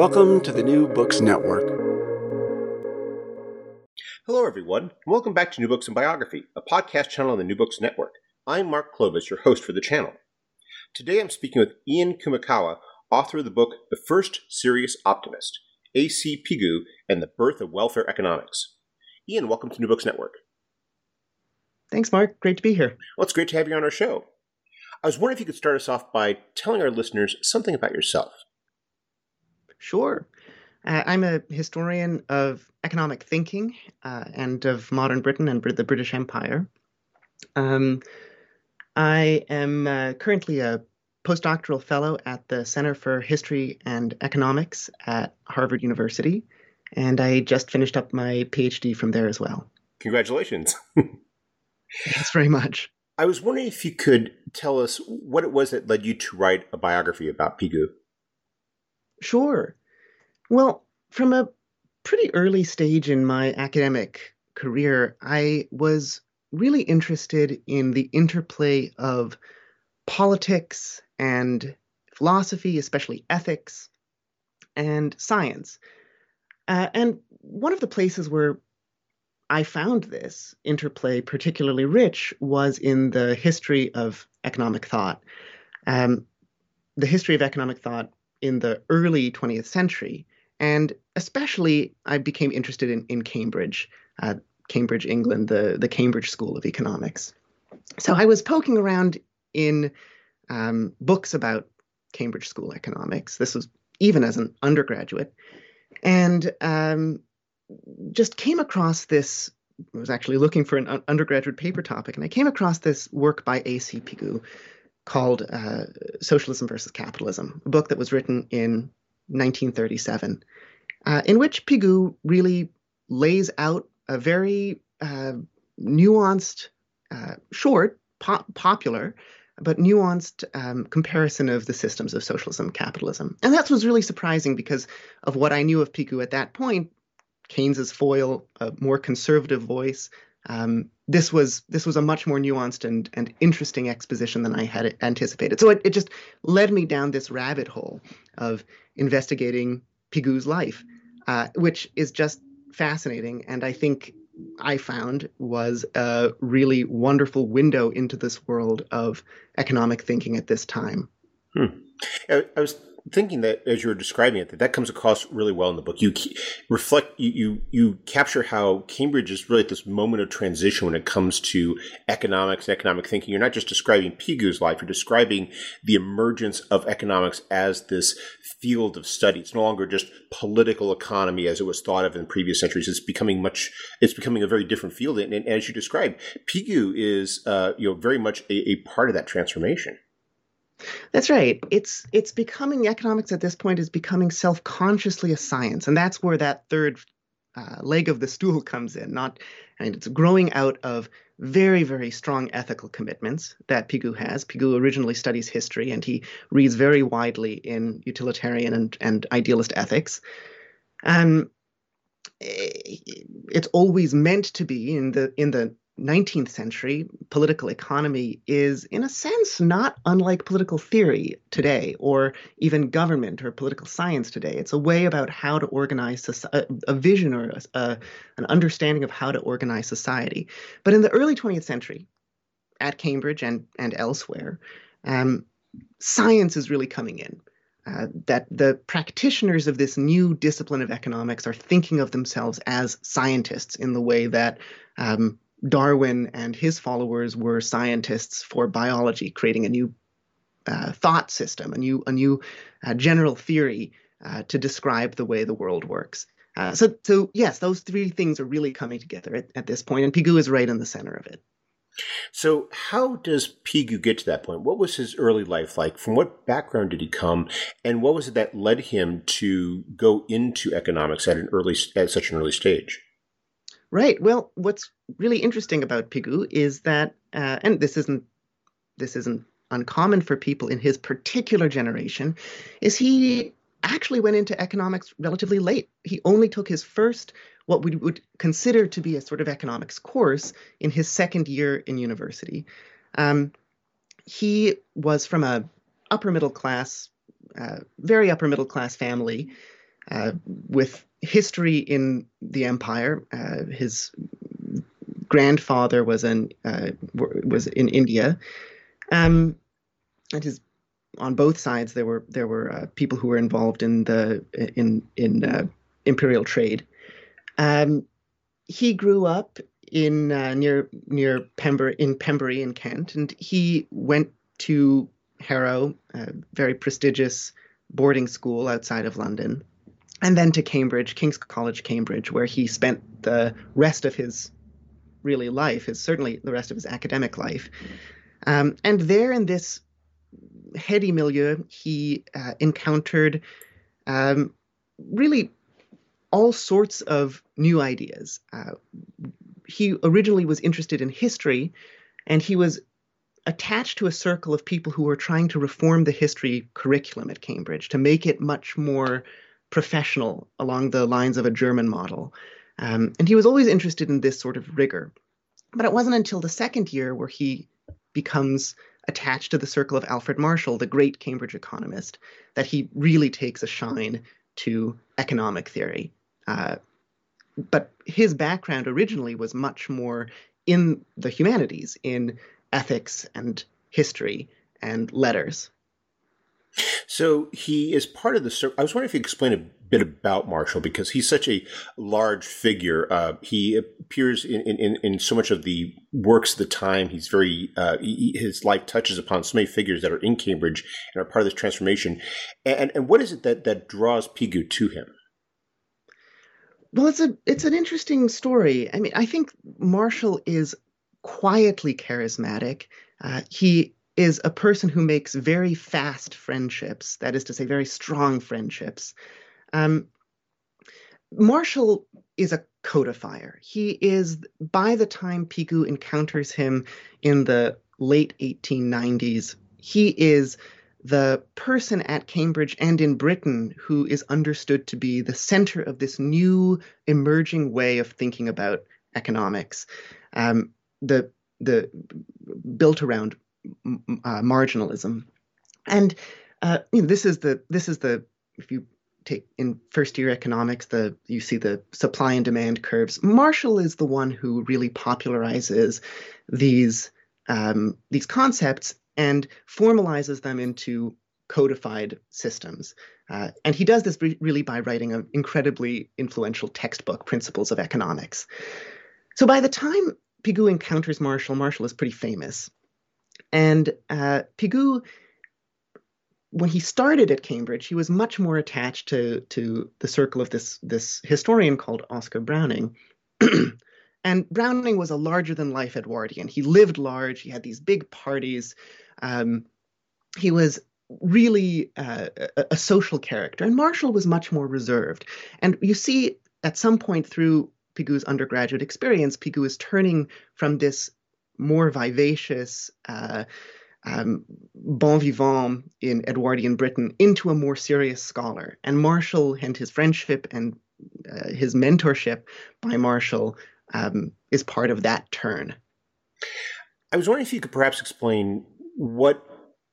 Welcome to the New Books Network. Hello, everyone, and welcome back to New Books and Biography, a podcast channel on the New Books Network. I'm Mark Klobas, your host for the channel. Today I'm speaking with Ian Kumekawa, author of the book The First Serious Optimist A.C. Pigou and the Birth of Welfare Economics. Ian, welcome to New Books Network. Thanks, Mark. Great to be here. Well, it's great to have you on our show. I was wondering if you could start us off by telling our listeners something about yourself. Sure. Uh, I'm a historian of economic thinking uh, and of modern Britain and the British Empire. Um, I am uh, currently a postdoctoral fellow at the Center for History and Economics at Harvard University, and I just finished up my PhD from there as well. Congratulations. Thanks very much. I was wondering if you could tell us what it was that led you to write a biography about Pigou. Sure. Well, from a pretty early stage in my academic career, I was really interested in the interplay of politics and philosophy, especially ethics, and science. Uh, and one of the places where I found this interplay particularly rich was in the history of economic thought. Um, the history of economic thought in the early 20th century. And especially, I became interested in, in Cambridge, uh, Cambridge, England, the, the Cambridge School of Economics. So I was poking around in um, books about Cambridge School economics. This was even as an undergraduate. And um, just came across this. I was actually looking for an undergraduate paper topic, and I came across this work by A.C. Pigou called uh, Socialism versus Capitalism, a book that was written in 1937, uh, in which Pigou really lays out a very uh, nuanced, uh, short, popular, but nuanced um, comparison of the systems of socialism and capitalism. And that was really surprising because of what I knew of Pigou at that point. Keynes's foil, a more conservative voice, um, this was this was a much more nuanced and and interesting exposition than I had anticipated. So it, it just led me down this rabbit hole of investigating Pigou's life, uh, which is just fascinating, and I think I found was a really wonderful window into this world of economic thinking at this time. Hmm. I, I was thinking that as you were describing it, that that comes across really well in the book. You reflect, you, you, you capture how Cambridge is really at this moment of transition when it comes to economics and economic thinking. You're not just describing Pigou's life; you're describing the emergence of economics as this field of study. It's no longer just political economy as it was thought of in previous centuries. It's becoming much. It's becoming a very different field, and, and as you described, Pigou is uh, you know very much a, a part of that transformation. That's right. It's it's becoming economics at this point is becoming self-consciously a science, and that's where that third uh, leg of the stool comes in. Not, and it's growing out of very very strong ethical commitments that Pigou has. Pigou originally studies history, and he reads very widely in utilitarian and, and idealist ethics. Um, it's always meant to be in the in the 19th century political economy is, in a sense, not unlike political theory today, or even government or political science today. It's a way about how to organize a, vision or a, a, an understanding of how to organize society. But in the early 20th century, at Cambridge and, and elsewhere, um, science is really coming in. Uh, that the practitioners of this new discipline of economics are thinking of themselves as scientists in the way that um, Darwin and his followers were scientists for biology, creating a new uh, thought system, a new a new uh, general theory uh, to describe the way the world works. Uh, so, so yes, those three things are really coming together at, at this point, and Pigou is right in the center of it. So, how does Pigou get to that point? What was his early life like? From what background did he come, and what was it that led him to go into economics at an early at such an early stage? Right. Well, what's really interesting about Pigou is that, uh, and this isn't this isn't uncommon for people in his particular generation, is he actually went into economics relatively late. He only took his first what we would consider to be a sort of economics course in his second year in university. Um, he was from a upper middle class, uh, very upper middle class family uh, with history in the empire. Uh, his grandfather was in uh, was in India, um, and his on both sides there were there were uh, people who were involved in the in in uh, imperial trade. Um, he grew up in uh, near near Pembury in Pembury in Kent, and he went to Harrow, a very prestigious boarding school outside of London, and then to Cambridge, King's College, Cambridge, where he spent the rest of his really life, his certainly the rest of his academic life. Um, and there in this heady milieu, he uh, encountered um, really all sorts of new ideas. Uh, he originally was interested in history, and he was attached to a circle of people who were trying to reform the history curriculum at Cambridge to make it much more professional along the lines of a German model. Um, and he was always interested in this sort of rigor. But it wasn't until the second year where he becomes attached to the circle of Alfred Marshall, the great Cambridge economist, that he really takes a shine to economic theory. Uh, but his background originally was much more in the humanities, in ethics and history and letters. So he is part of the. I was wondering if you could explain a bit about Marshall because he's such a large figure. Uh, he appears in, in, in so much of the works of the time. He's very uh, he, his life touches upon so many figures that are in Cambridge and are part of this transformation. And and what is it that that draws Pigou to him? Well, it's a it's an interesting story. I mean, I think Marshall is quietly charismatic. Uh, he is a person who makes very fast friendships, that is to say, very strong friendships. Um, Marshall is a codifier. He is, by the time Pigou encounters him in the late 1890s, he is the person at Cambridge and in Britain who is understood to be the center of this new emerging way of thinking about economics. Um, the the built around uh, marginalism, and uh, you know, this is the this is the if you take in first year economics the you see the supply and demand curves. Marshall is the one who really popularizes these um, these concepts and formalizes them into codified systems. Uh, and he does this re- really by writing an incredibly influential textbook, Principles of Economics. So by the time Pigou encounters Marshall, Marshall is pretty famous. And uh, Pigou, when he started at Cambridge, he was much more attached to, to the circle of this, this historian called Oscar Browning. and Browning was a larger than life Edwardian. He lived large, he had these big parties. Um, he was really uh, a, a, social character, and Marshall was much more reserved. And you see at some point through Pigou's undergraduate experience, Pigou is turning from this more vivacious, uh, um, bon vivant in Edwardian Britain into a more serious scholar. And Marshall and his friendship and uh, his mentorship by Marshall um, is part of that turn. I was wondering if you could perhaps explain what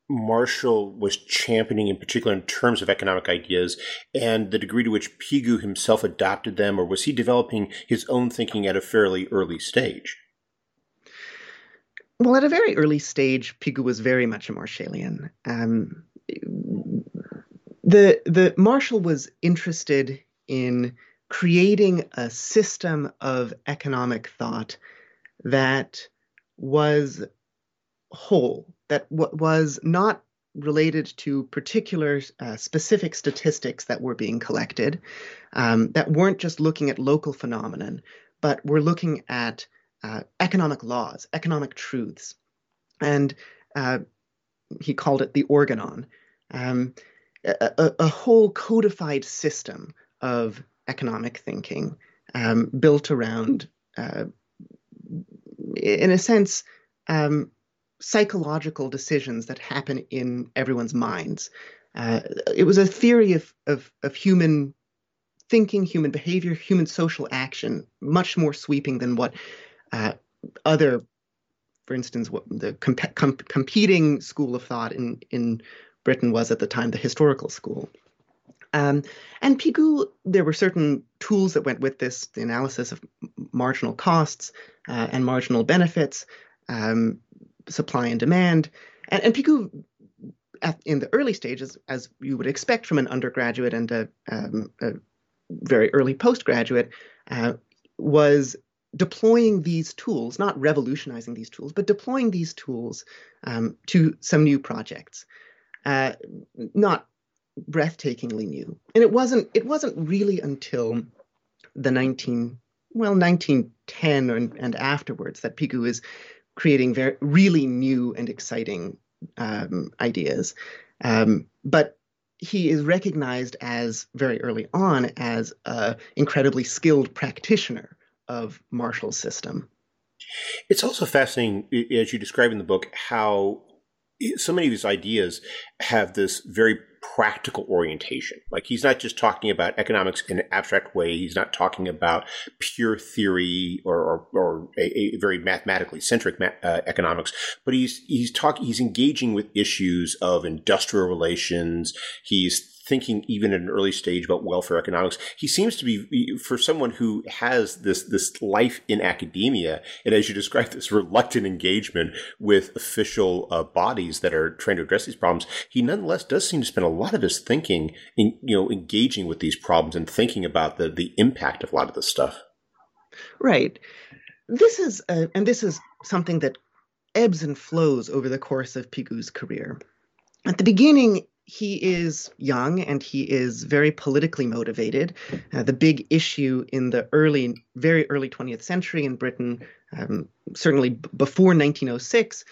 Marshall was championing in particular in terms of economic ideas and the degree to which Pigou himself adopted them, or was he developing his own thinking at a fairly early stage? Well, at a very early stage, Pigou was very much a Marshallian. Um, the the Marshall was interested in creating a system of economic thought that was whole, that w- was not related to particular uh, specific statistics that were being collected, um, that weren't just looking at local phenomenon, but were looking at uh, economic laws, economic truths. And uh, he called it the organon, um, a, a, whole codified system of economic thinking um, built around, uh, in a sense, um, psychological decisions that happen in everyone's minds. Uh, it was a theory of, of, of human thinking, human behavior, human social action, much more sweeping than what uh, other, for instance, what the comp- com- competing school of thought in, in Britain was at the time, the historical school. Um, and Pigou, there were certain tools that went with this, the analysis of marginal costs uh, and marginal benefits, um, supply and demand. And, and Pigou, at, in the early stages, as you would expect from an undergraduate and a, um, a very early postgraduate, uh, was deploying these tools, not revolutionizing these tools, but deploying these tools um, to some new projects. Uh, not breathtakingly new. And it wasn't it wasn't really until the 19 well 1910 and, and afterwards that Pigou is creating very really new and exciting um, ideas. Um, but he is recognized as very early on as an incredibly skilled practitioner of Marshall's system. It's also fascinating, as you describe in the book, how so many of these ideas have this very practical orientation. Like he's not just talking about economics in an abstract way. He's not talking about pure theory or, or, or a, a, very mathematically centric ma- uh, economics, but he's he's talking he's engaging with issues of industrial relations. He's thinking even at an early stage about welfare economics. He seems to be, for someone who has this this life in academia, and as you described, this reluctant engagement with official uh, bodies that are trying to address these problems. He nonetheless does seem to spend a lot of his thinking in you know engaging with these problems and thinking about the the impact of a lot of this stuff. Right. This is uh, and this is something that ebbs and flows over the course of Pigou's career. At the beginning, he is young and he is very politically motivated. Uh, the big issue in the early, very early 20th century in Britain, um, certainly b- before 1906,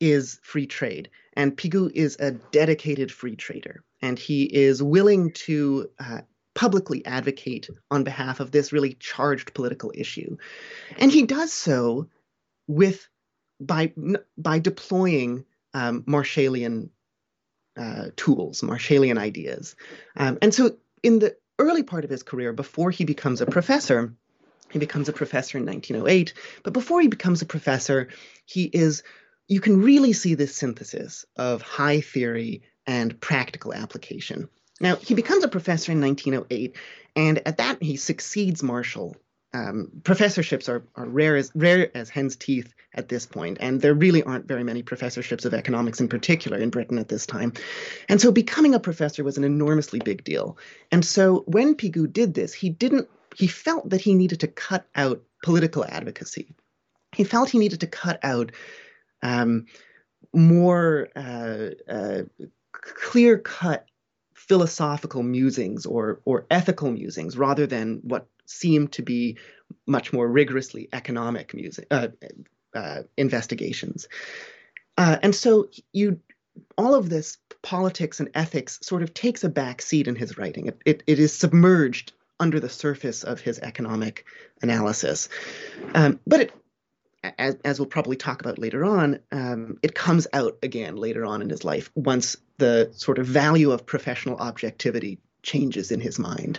is free trade. And Pigou is a dedicated free trader, and he is willing to uh, publicly advocate on behalf of this really charged political issue. And he does so with by by deploying um, Marshallian uh, tools, Marshallian ideas. Um, and so, in the early part of his career, before he becomes a professor, he becomes a professor in 1908. But before he becomes a professor, he is, you can really see this synthesis of high theory and practical application. Now, he becomes a professor in 1908, and at that, he succeeds Marshall um, professorships are, are rare as rare as hen's teeth at this point, and there really aren't very many professorships of economics in particular in Britain at this time. And so becoming a professor was an enormously big deal. And so when Pigou did this, he didn't he felt that he needed to cut out political advocacy. He felt he needed to cut out um, more uh, uh, clear cut philosophical musings or or ethical musings rather than what seem to be much more rigorously economic music uh, uh, investigations. Uh, and so you all of this politics and ethics sort of takes a back seat in his writing. It, it, it is submerged under the surface of his economic analysis. Um, but it, as, as, we'll probably talk about later on, um, it comes out again later on in his life once the sort of value of professional objectivity changes in his mind.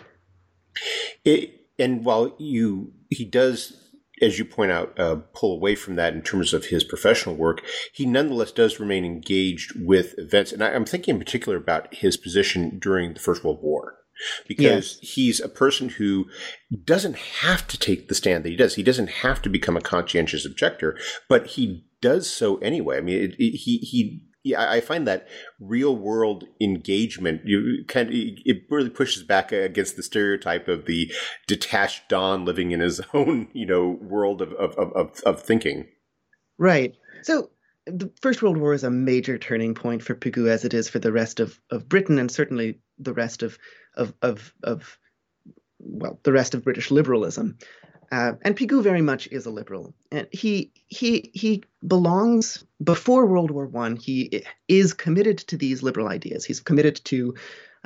It, and while you he does as you point out, uh, pull away from that in terms of his professional work, he nonetheless does remain engaged with events. And I, am thinking in particular about his position during the First World War. Because yes. he's a person who doesn't have to take the stand that he does. He doesn't have to become a conscientious objector, but he does so anyway. I mean, it, it, he he yeah, I find that real world engagement you kind of it really pushes back against the stereotype of the detached Don living in his own you know world of of of, of thinking. Right. So the First World War is a major turning point for Pigou, as it is for the rest of, of Britain, and certainly the rest of of of, of well, the rest of British liberalism. Uh, and Pigou very much is a liberal, and he he he belongs before World War One. He is committed to these liberal ideas. He's committed to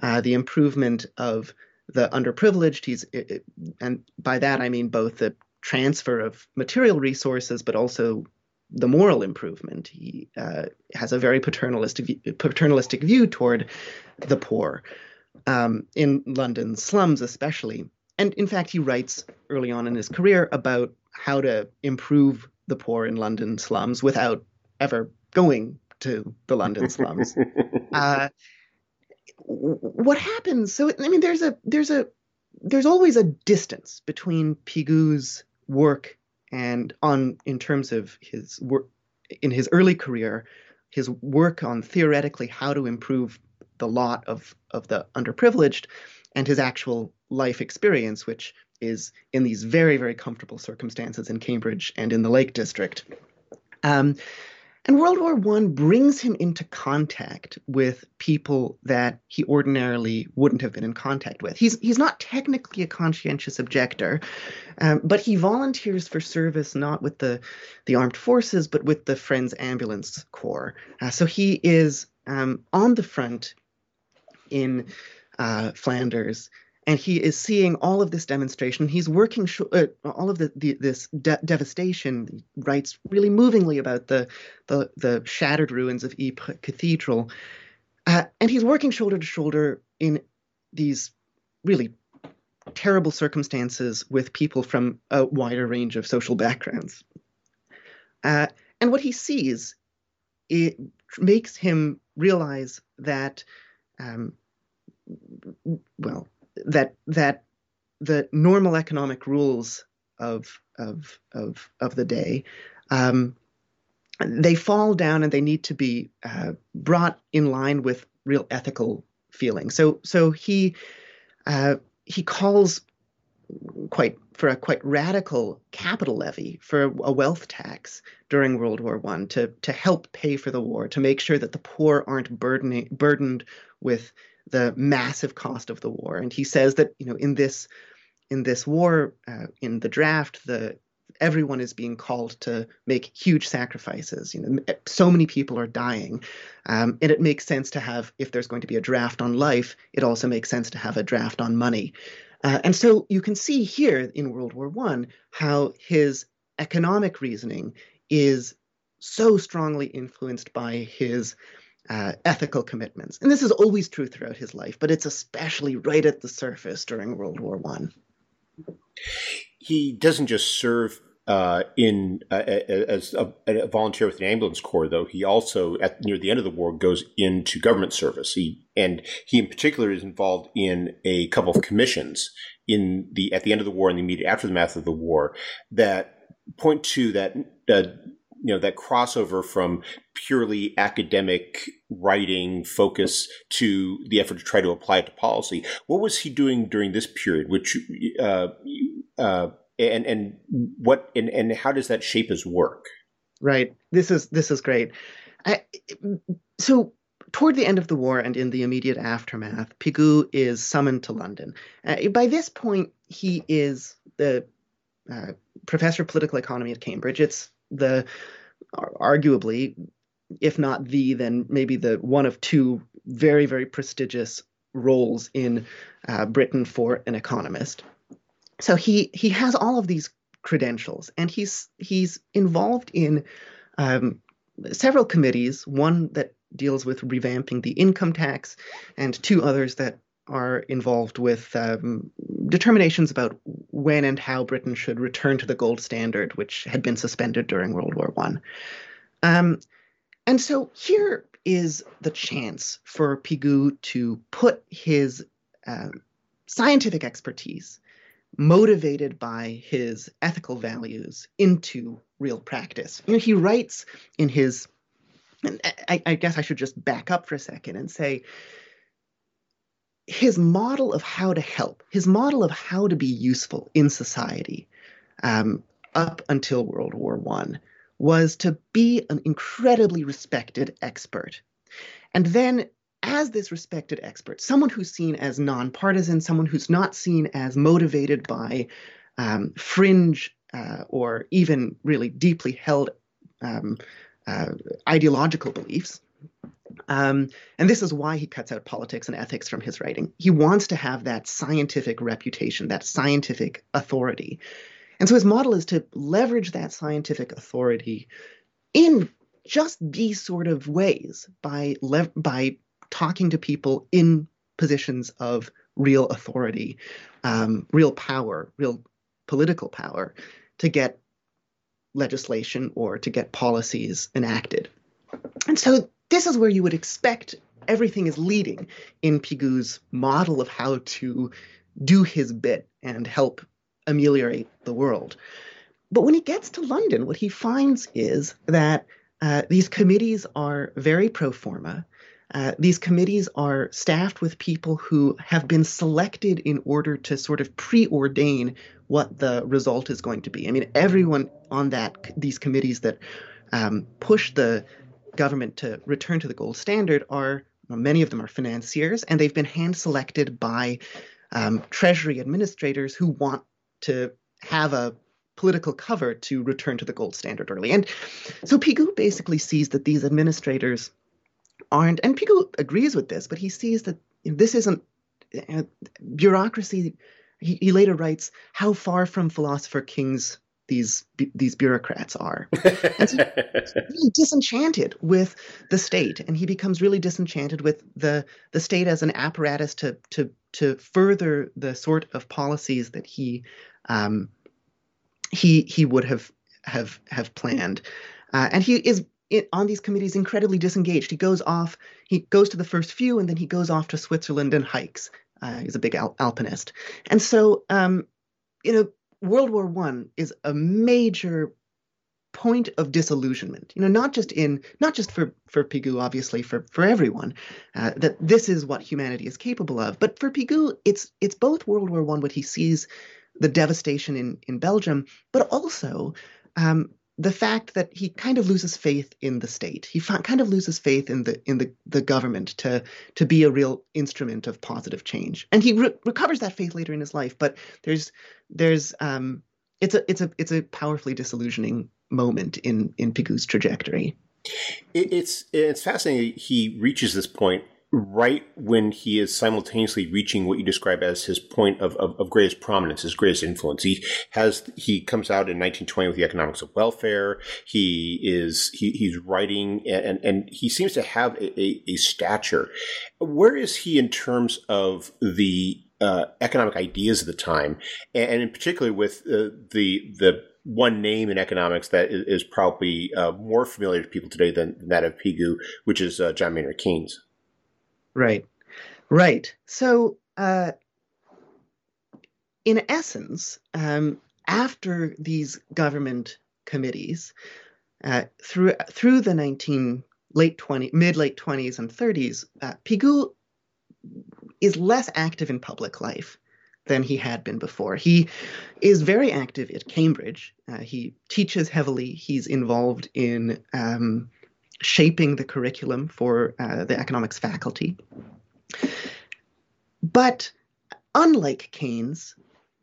uh, the improvement of the underprivileged. He's and by that I mean both the transfer of material resources, but also the moral improvement. He uh, has a very paternalistic paternalistic view toward the poor um, in London slums, especially. And in fact, he writes early on in his career about how to improve the poor in London slums without ever going to the London slums. uh, what happens? So I mean, there's a there's a there's always a distance between Pigou's work and on in terms of his work in his early career, his work on theoretically how to improve the lot of of the underprivileged, and his actual life experience, which is in these very, very comfortable circumstances in Cambridge and in the Lake District. Um, and World War One brings him into contact with people that he ordinarily wouldn't have been in contact with. He's he's not technically a conscientious objector, um, but he volunteers for service not with the the armed forces, but with the Friends Ambulance Corps. Uh, so he is um, on the front in uh, Flanders and he is seeing all of this demonstration. He's working sh- uh, all of the, the this de- devastation. He writes really movingly about the the, the shattered ruins of Ypres Cathedral, uh, and he's working shoulder to shoulder in these really terrible circumstances with people from a wider range of social backgrounds. Uh, and what he sees, it makes him realize that, um, well, that that the normal economic rules of of of of the day um, they fall down and they need to be uh, brought in line with real ethical feeling. So so he uh, he calls quite for a quite radical capital levy for a wealth tax during World War One to to help pay for the war to make sure that the poor aren't burdening burdened with the massive cost of the war. And he says that you know in this in this war uh, in the draft the everyone is being called to make huge sacrifices. You know, so many people are dying, um, and it makes sense to have if there's going to be a draft on life, it also makes sense to have a draft on money. Uh, and so you can see here in World War One how his economic reasoning is so strongly influenced by his uh, ethical commitments. And this is always true throughout his life, but it's especially right at the surface during World War One. He doesn't just serve uh, in uh, as a, a, volunteer with the ambulance corps, though he also, at near the end of the war, goes into government service. He and he in particular is involved in a couple of commissions in the at the end of the war and the immediate aftermath of the war that point to that uh, you know that crossover from purely academic writing focus to the effort to try to apply it to policy. What was he doing during this period? Which uh, uh, and and what and, and how does that shape his work? Right. This is this is great. I, so toward the end of the war and in the immediate aftermath, Pigou is summoned to London. Uh, by this point, he is the uh, professor of political economy at Cambridge. It's the arguably, if not the, then maybe the one of two very, very prestigious roles in uh, Britain for an economist. So he he has all of these credentials, and he's he's involved in um, several committees. One that deals with revamping the income tax, and two others that are involved with um, determinations about when and how Britain should return to the gold standard, which had been suspended during World War One. Um, and so here is the chance for Pigou to put his uh, scientific expertise, motivated by his ethical values, into real practice. You know, he writes in his, I, I guess I should just back up for a second and say, his model of how to help, his model of how to be useful in society um, up until World War One was to be an incredibly respected expert. And then, as this respected expert, someone who's seen as nonpartisan, someone who's not seen as motivated by um, fringe uh, or even really deeply held um, uh, ideological beliefs. Um, and this is why he cuts out politics and ethics from his writing. He wants to have that scientific reputation, that scientific authority. And so his model is to leverage that scientific authority in just these sort of ways by le- by talking to people in positions of real authority, um, real power, real political power to get legislation or to get policies enacted. And so this is where you would expect everything is leading in Pigou's model of how to do his bit and help ameliorate the world. But when he gets to London, what he finds is that uh, these committees are very pro forma. Uh, these committees are staffed with people who have been selected in order to sort of preordain what the result is going to be. I mean, everyone on that these committees that um, push the government to return to the gold standard are well, many of them are financiers, and they've been hand selected by um, treasury administrators who want to have a political cover to return to the gold standard early. And so Pigou basically sees that these administrators aren't, and Pigou agrees with this, but he sees that this isn't uh, bureaucracy. He, he, later writes how far from philosopher kings these these bureaucrats are. And so he's really disenchanted with the state, and he becomes really disenchanted with the the state as an apparatus to to to further the sort of policies that he um, he he would have have have planned, uh, and he is it, on these committees incredibly disengaged. He goes off, he goes to the first few, and then he goes off to Switzerland and hikes. Uh, he's a big al- alpinist, and so um, you know, World War One is a major point of disillusionment. You know, not just in not just for for Pigou, obviously for for everyone, uh, that this is what humanity is capable of. But for Pigou, it's it's both World War One, what he sees the devastation in in Belgium, but also um, the fact that he kind of loses faith in the state. He kind of loses faith in the in the, the government to to be a real instrument of positive change, and he re- recovers that faith later in his life. But there's there's um, it's a it's a it's a powerfully disillusioning moment in in Pigou's trajectory. It, it's it's fascinating. He reaches this point right when he is simultaneously reaching what you describe as his point of, of, of, greatest prominence, his greatest influence. He has he comes out in 1920 with the economics of welfare. He is he, he's writing and, and he seems to have a, a, a stature. Where is he in terms of the uh, economic ideas of the time, and, in particular with uh, the the one name in economics that is, probably uh, more familiar to people today than, than that of Pigou, which is uh, John Maynard Keynes. Right. Right. So, uh, in essence, um, after these government committees, uh, through through the nineteen late twenty mid late twenties and thirties, uh, Pigou is less active in public life than he had been before. He is very active at Cambridge. Uh, he teaches heavily. He's involved in um, shaping the curriculum for uh, the economics faculty. But unlike Keynes,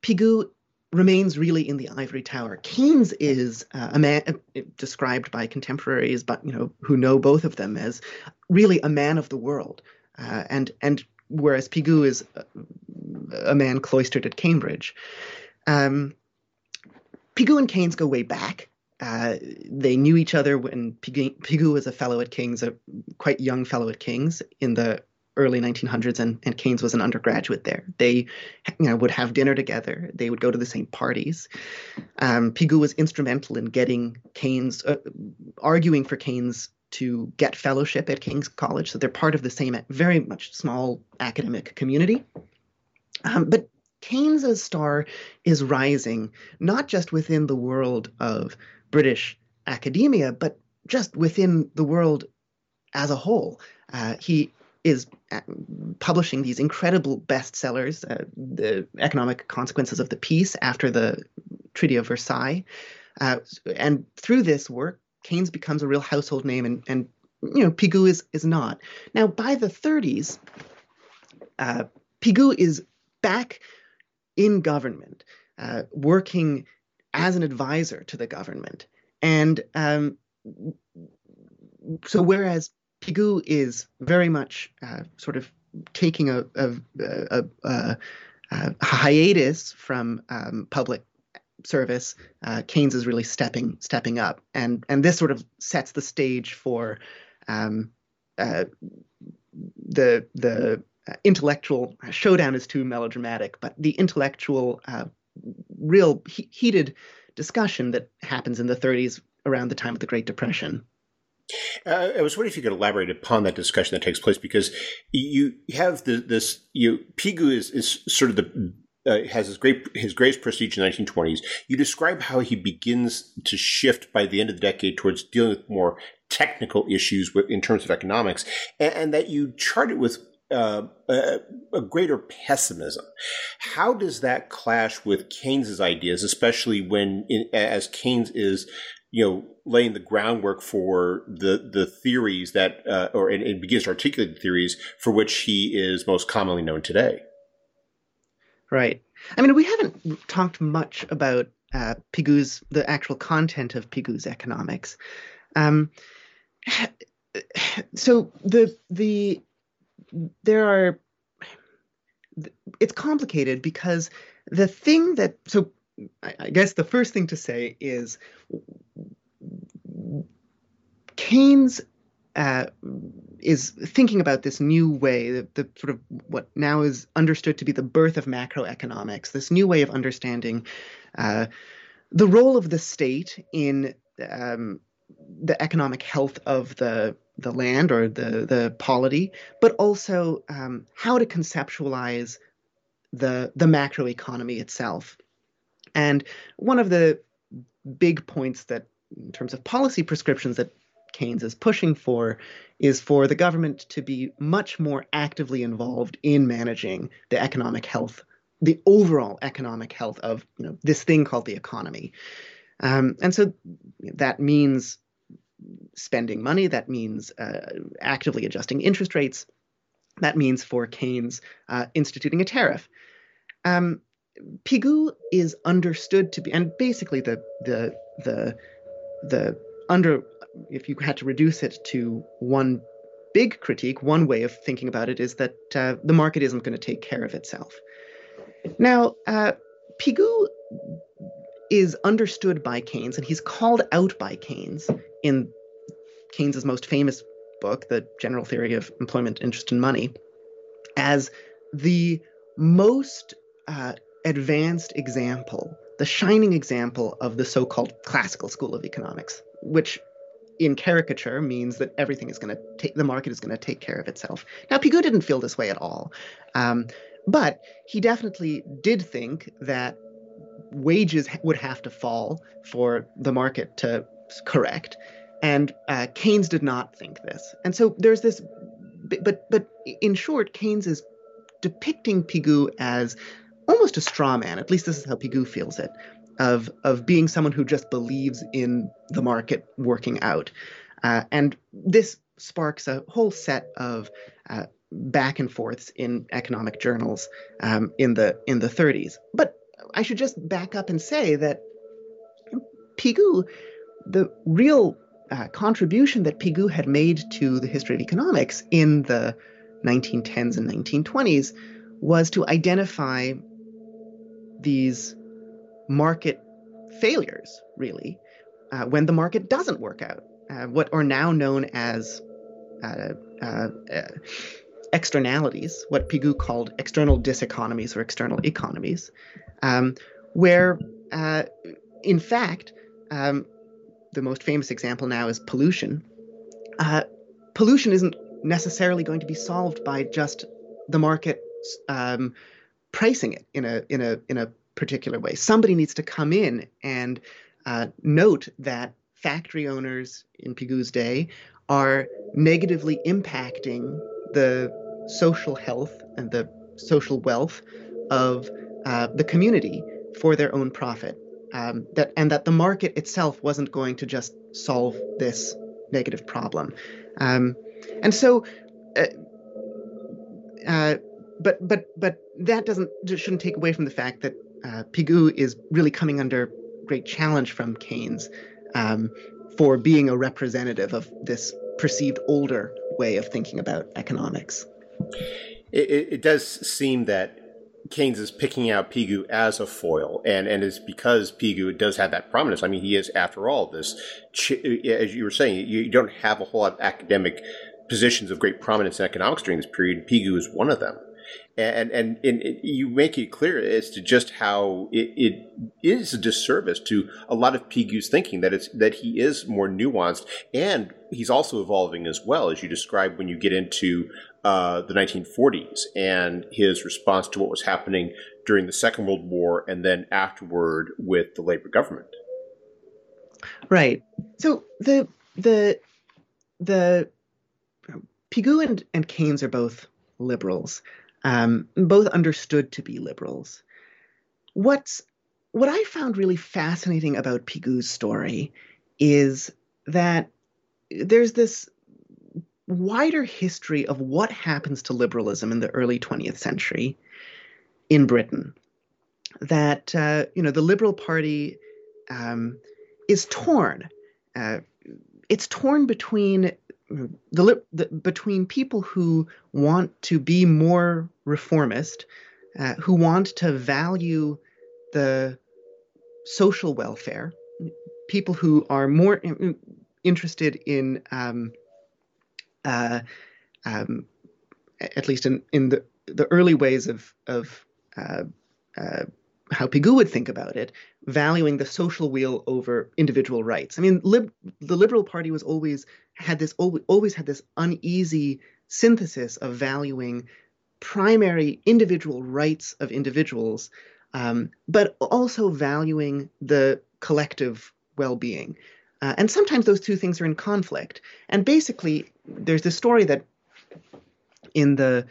Pigou remains really in the ivory tower. Keynes is uh, a man uh, described by contemporaries, but you know who know both of them as really a man of the world, uh, and and whereas Pigou is a, a man cloistered at Cambridge. Um, Pigou and Keynes go way back. Uh, they knew each other when Pigou, was a fellow at King's, a quite young fellow at King's in the early 1900s, and, and Keynes was an undergraduate there. They, you know, would have dinner together. They would go to the same parties. Um, Pigou was instrumental in getting Keynes, uh, arguing for Keynes to get fellowship at King's College. So they're part of the same, very much small academic community. Um, but Keynes' star is rising, not just within the world of British academia, but just within the world as a whole. Uh, he is uh, publishing these incredible bestsellers, uh, The Economic Consequences of the Peace after the Treaty of Versailles. Uh, and through this work, Keynes becomes a real household name, and, and you know, Pigou is, is not. Now, by the 30s, uh, Pigou is back in government uh, working as an advisor to the government. And um, so, whereas Pigou is very much uh, sort of taking a, a, a, a hiatus from um, public service, uh, Keynes is really stepping stepping up, and and this sort of sets the stage for um, uh, the the intellectual showdown is too melodramatic, but the intellectual, uh, real he- heated discussion that happens in the 30s around the time of the Great Depression. Uh, I was wondering if you could elaborate upon that discussion that takes place because you have the, this. You Pigou is, is sort of the uh, has his great his greatest prestige in the 1920s. You describe how he begins to shift by the end of the decade towards dealing with more technical issues with, in terms of economics, and, and that you chart it with uh, a, a, greater pessimism. How does that clash with Keynes's ideas, especially when, in, as Keynes is, you know, laying the groundwork for the the theories that, uh, or and, and begins to articulate the theories for which he is most commonly known today? Right. I mean, we haven't talked much about uh, Pigou's the actual content of Pigou's economics. Um, so the the there are it's complicated because the thing that so I guess the first thing to say is Keynes uh, is thinking about this new way, the, the, sort of what now is understood to be the birth of macroeconomics, this new way of understanding uh, the role of the state in um, the economic health of the the land or the the polity, but also um, how to conceptualize the the macroeconomy itself. And one of the big points that, in terms of policy prescriptions, that Keynes is pushing for is for the government to be much more actively involved in managing the economic health, the overall economic health of you know this thing called the economy. Um, and so that means spending money. That means uh, actively adjusting interest rates. That means for Keynes uh, instituting a tariff. Um, Pigou is understood to be, and basically the the the the under, if you had to reduce it to one big critique, one way of thinking about it is that uh, the market isn't going to take care of itself. Now, uh, Pigou is understood by Keynes, and he's called out by Keynes in Keynes's most famous book, The General Theory of Employment, Interest, and Money, as the most uh, advanced example, the shining example of the so called classical school of economics, which in caricature means that everything is going to take the market is going to take care of itself. Now, Pigou didn't feel this way at all, um, but he definitely did think that wages would have to fall for the market to correct. And uh, Keynes did not think this. And so there's this, but but in short, Keynes is depicting Pigou as almost a straw man. At least this is how Pigou feels it, of of being someone who just believes in the market working out. Uh, and this sparks a whole set of uh, back and forths in economic journals um, in the in the 30s. But I should just back up and say that Pigou, the real uh, contribution that Pigou had made to the history of economics in the 1910s and 1920s was to identify these market failures, really, uh, when the market doesn't work out. Uh, what are now known as uh, uh, uh, externalities, what Pigou called external diseconomies or external economies, um, where, in fact, um, the most famous example now is pollution. Uh, pollution isn't necessarily going to be solved by just the market um, pricing it in a in a in a particular way. Somebody needs to come in and uh, note that factory owners in Pigou's day are negatively impacting the social health and the social wealth of uh, the community for their own profit um, that and that the market itself wasn't going to just solve this negative problem, um, and so. Uh, uh, but but but that doesn't shouldn't take away from the fact that uh, Pigou is really coming under great challenge from Keynes um, for being a representative of this perceived older way of thinking about economics. It, it, it does seem that Keynes is picking out Pigou as a foil, and and it's because Pigou does have that prominence. I mean, he is, after all, this uh, as you were saying, you don't have a whole lot of academic positions of great prominence in economics during this period. Pigou is one of them and and, and it, you make it clear as to just how it, it is a disservice to a lot of Pigou's thinking that it's that he is more nuanced and he's also evolving as well as you describe when you get into uh, the 1940s and his response to what was happening during the Second World War and then afterward with the labor government. Right. So the the the Pigou and, and Keynes are both liberals um, both understood to be liberals. What's what I found really fascinating about Pigou's story is that there's this wider history of what happens to liberalism in the early 20th century in Britain. That uh, you know the Liberal Party um, is torn. Uh, it's torn between the, the, between people who want to be more reformist, uh, who want to value the social welfare, people who are more in, interested in, um, uh, um, at least in, in the, the early ways of, of uh, uh how Pigou would think about it, valuing the social weal over individual rights. I mean, lib- the Liberal Party was always had this always had this uneasy synthesis of valuing primary individual rights of individuals, um, but also valuing the collective well-being. Uh, and sometimes those two things are in conflict. And basically, there's this story that in the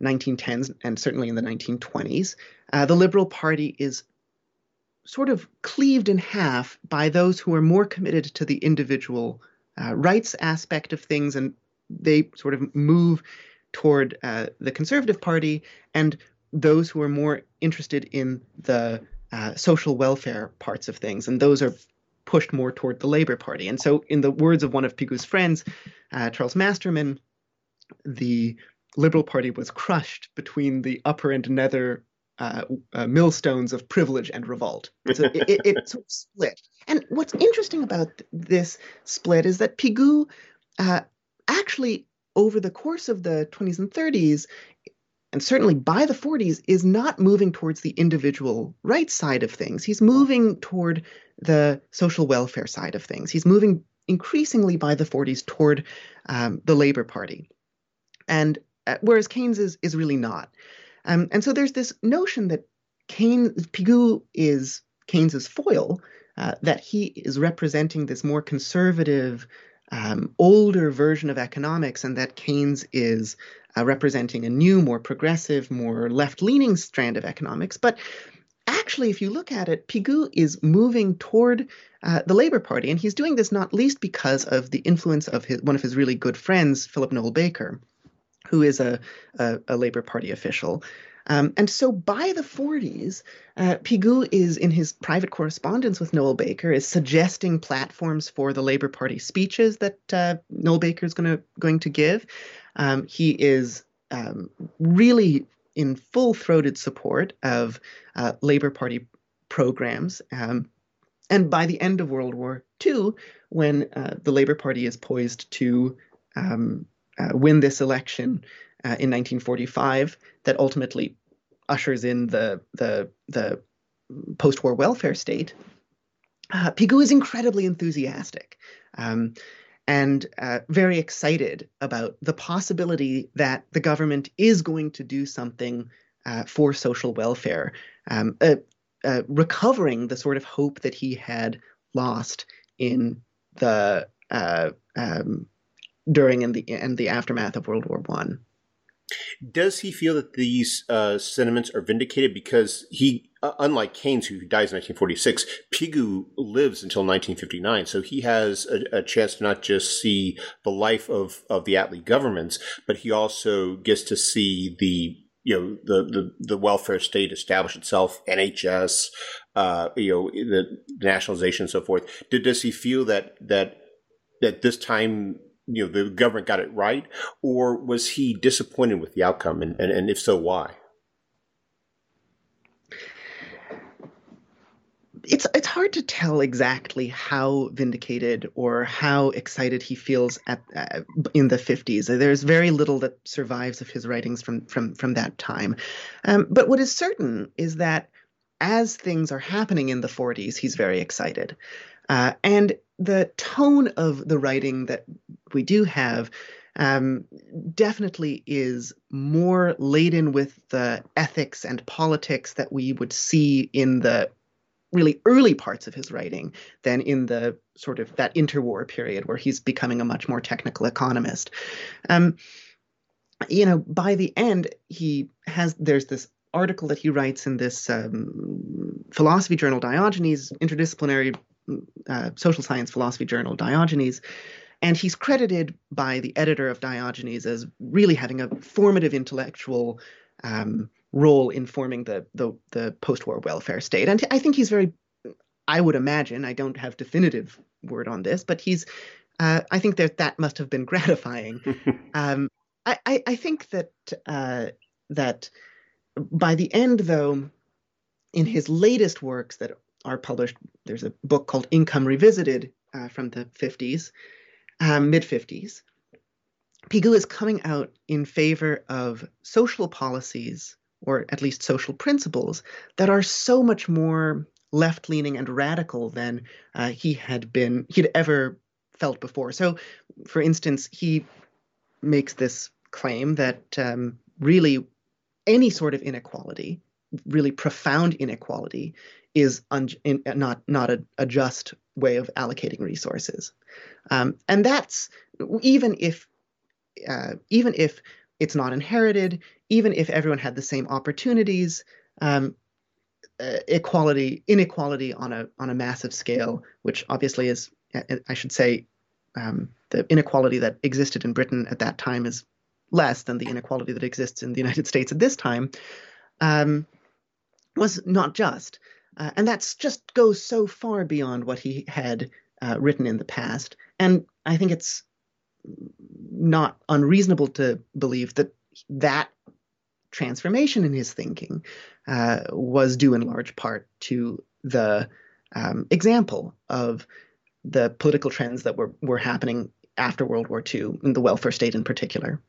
1910s and certainly in the 1920s, uh, the Liberal Party is sort of cleaved in half by those who are more committed to the individual uh, rights aspect of things, and they sort of move toward uh, the Conservative Party, and those who are more interested in the uh, social welfare parts of things, and those are pushed more toward the Labour Party. And so, in the words of one of Pigou's friends, uh, Charles Masterman, the Liberal Party was crushed between the upper and nether uh, uh, millstones of privilege and revolt. So it, it, it, sort of split. And what's interesting about this split is that Pigou uh, actually, over the course of the 20s and 30s, and certainly by the 40s, is not moving towards the individual rights side of things. He's moving toward the social welfare side of things. He's moving increasingly by the 40s toward um, the Labor Party. And uh, whereas Keynes is, is really not. Um, and so there's this notion that Keynes, Pigou is Keynes's foil, uh, that he is representing this more conservative, um, older version of economics, and that Keynes is uh, representing a new, more progressive, more left-leaning strand of economics. But actually, if you look at it, Pigou is moving toward uh, the Labour Party, and he's doing this not least because of the influence of his, one of his really good friends, Philip Noel Baker who is a, a, a Labour Party official. Um, and so by the 40s, uh, Pigou is in his private correspondence with Noel Baker is suggesting platforms for the Labour Party speeches that uh, Noel Baker is going to going to give. Um, he is um, really in full throated support of uh, Labour Party programs. Um, and by the end of World War II, when uh, the Labour Party is poised to um, uh, win this election uh, in 1945 that ultimately ushers in the the the post-war welfare state. Uh, Pigou is incredibly enthusiastic um, and uh, very excited about the possibility that the government is going to do something uh, for social welfare, um, uh, recovering the sort of hope that he had lost in the uh, um, during and the and the aftermath of World War One. Does he feel that these uh, sentiments are vindicated because he, uh, unlike Keynes, who dies in 1946, Pigou lives until 1959, so he has a, a, chance to not just see the life of of the Attlee governments, but he also gets to see the you know the, the, the welfare state established itself, NHS, uh, you know the nationalization and so forth. Did does he feel that that that this time you know the government got it right, or was he disappointed with the outcome, and, and, and if so, why? it's it's hard to tell exactly how vindicated or how excited he feels at uh, in the 50s. There's very little that survives of his writings from from from that time. Um, but what is certain is that as things are happening in the 40s, he's very excited. Uh, and the tone of the writing that we do have um, definitely is more laden with the ethics and politics that we would see in the really early parts of his writing than in the sort of that interwar period where he's becoming a much more technical economist. Um, you know, by the end, he has there's this article that he writes in this um, philosophy journal, Diogenes, interdisciplinary uh, social science philosophy journal, Diogenes. And he's credited by the editor of Diogenes as really having a formative intellectual um, role in forming the the, the post-war welfare state. And I think he's very, I would imagine, I don't have definitive word on this, but he's, uh, I think that that must have been gratifying. um, I, I, I, think that uh, that by the end, though, in his latest works that are published, there's a book called Income Revisited uh, from the 50s, um, mid 50s. Pigou is coming out in favor of social policies or at least social principles, that are so much more left leaning and radical than uh, he had been, he'd ever felt before. So, for instance, he makes this claim that um, really any sort of inequality, really profound inequality, is un- in, not not a, a, just way of allocating resources, um, and that's even if uh, even if it's not inherited, even if everyone had the same opportunities. Um, uh, equality, inequality on a on a massive scale, which obviously is, I should say, um, the inequality that existed in Britain at that time is less than the inequality that exists in the United States at this time, um, was not just, uh, and that's just goes so far beyond what he had uh, written in the past. And I think it's not unreasonable to believe that that transformation in his thinking uh, was due in large part to the um, example of the political trends that were, were happening after World War II, in the welfare state in particular.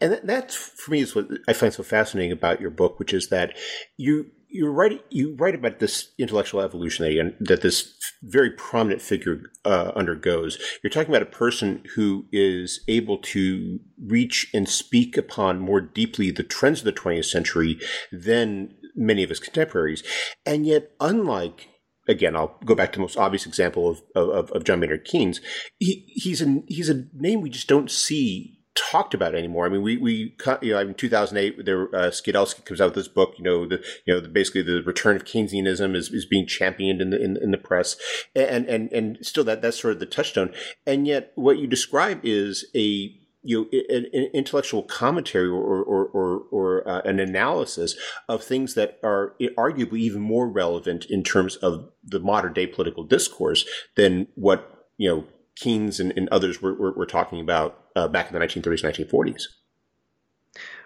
And that, for me is what I find so fascinating about your book, which is that you you write you write about this intellectual evolution that, that this very prominent figure uh, undergoes. You're talking about a person who is able to reach and speak upon more deeply the trends of the 20th century than many of his contemporaries, and yet, unlike again, I'll go back to the most obvious example of, of, of John Maynard Keynes. He, he's a he's a name we just don't see talked about anymore. I mean, we we you know in 2008 there uh, Skidelsky comes out with this book. You know the you know the, basically the return of Keynesianism is, is being championed in the in, in the press, and and and still that that's sort of the touchstone. And yet, what you describe is a you know, an, intellectual commentary or or or, or uh, an analysis of things that are arguably even more relevant in terms of the modern day political discourse than what you know Keynes and, and others were, were, were talking about uh, back in the 1930s, 1940s.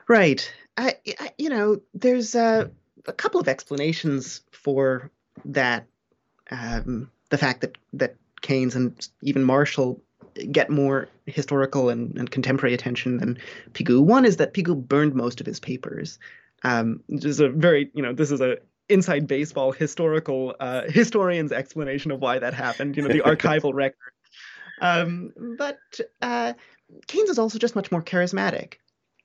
Right. I, I, you know, there's uh, a couple of explanations for that. Um, the fact that that Keynes and even Marshall get more historical and, and contemporary attention than Pigou. One is that Pigou burned most of his papers. Um, is a very, you know, this is a inside baseball historical uh, historian's explanation of why that happened. You know, the archival record. Um, but uh, Keynes is also just much more charismatic.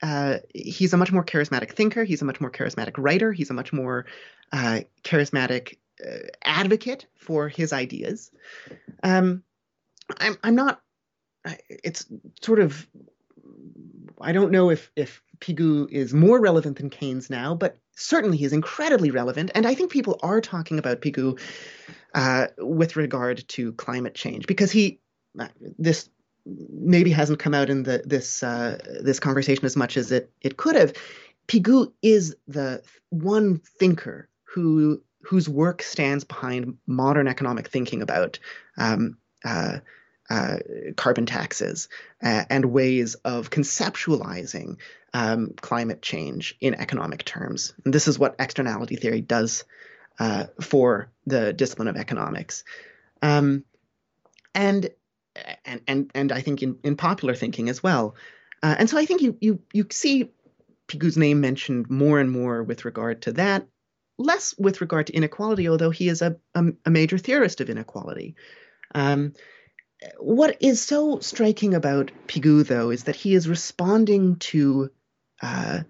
Uh, he's a much more charismatic thinker. He's a much more charismatic writer. He's a much more uh, charismatic uh, advocate for his ideas. Um, I'm, I'm not. It's sort of. I don't know if if Pigou is more relevant than Keynes now, but certainly he is incredibly relevant. And I think people are talking about Pigou uh, with regard to climate change because he this maybe hasn't come out in the this uh, this conversation as much as it it could have. Pigou is the one thinker who whose work stands behind modern economic thinking about um, uh, uh, carbon taxes uh, and ways of conceptualizing um, climate change in economic terms. And this is what externality theory does uh, for the discipline of economics. Um, and and and and I think in, in popular thinking as well. Uh, and so I think you you you see Pigou's name mentioned more and more with regard to that, less with regard to inequality, although he is a, a, a major theorist of inequality. Um, what is so striking about Pigou, though, is that he is responding to uh,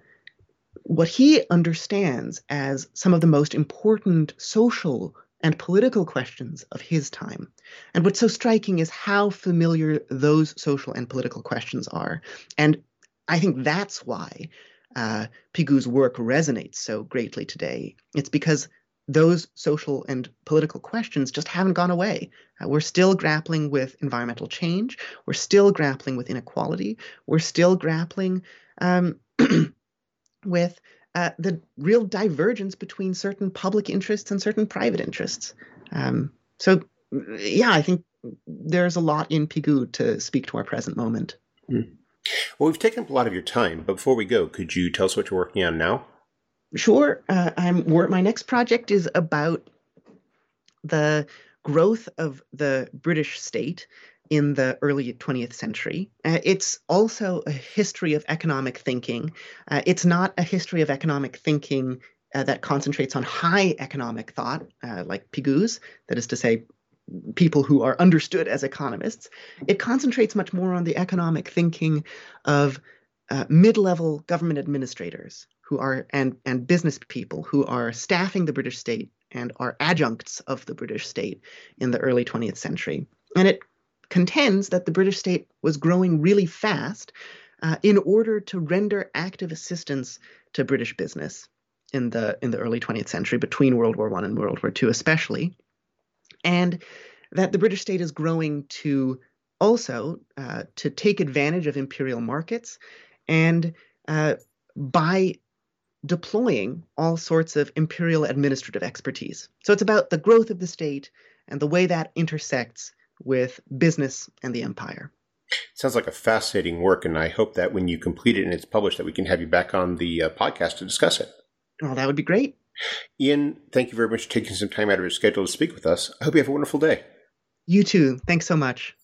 what he understands as some of the most important social and political questions of his time. And what's so striking is how familiar those social and political questions are. And I think that's why uh, Pigou's work resonates so greatly today. It's because those social and political questions just haven't gone away. Uh, we're still grappling with environmental change. We're still grappling with inequality. We're still grappling um, with uh, the real divergence between certain public interests and certain private interests. Um, so, yeah, I think there's a lot in Pigou to speak to our present moment. Mm. Well, we've taken up a lot of your time, but before we go, could you tell us what you're working on now? Sure. Uh, I'm. My next project is about the growth of the British state in the early 20th century. Uh, it's also a history of economic thinking. Uh, it's not a history of economic thinking uh, that concentrates on high economic thought, uh, like Pigou's, that is to say, people who are understood as economists. It concentrates much more on the economic thinking of uh, mid-level government administrators who are and and business people who are staffing the British state and are adjuncts of the British state in the early 20th century. And it contends that the British state was growing really fast uh, in order to render active assistance to British business in the in the early 20th century, between World War One and World War Two, especially, and that the British state is growing to also uh, to take advantage of imperial markets and uh, by deploying all sorts of imperial administrative expertise. So it's about the growth of the state and the way that intersects with business and the empire. Sounds like a fascinating work, and I hope that when you complete it and it's published, that we can have you back on the uh, podcast to discuss it. Well, that would be great. Ian, thank you very much for taking some time out of your schedule to speak with us. I hope you have a wonderful day. You too. Thanks so much.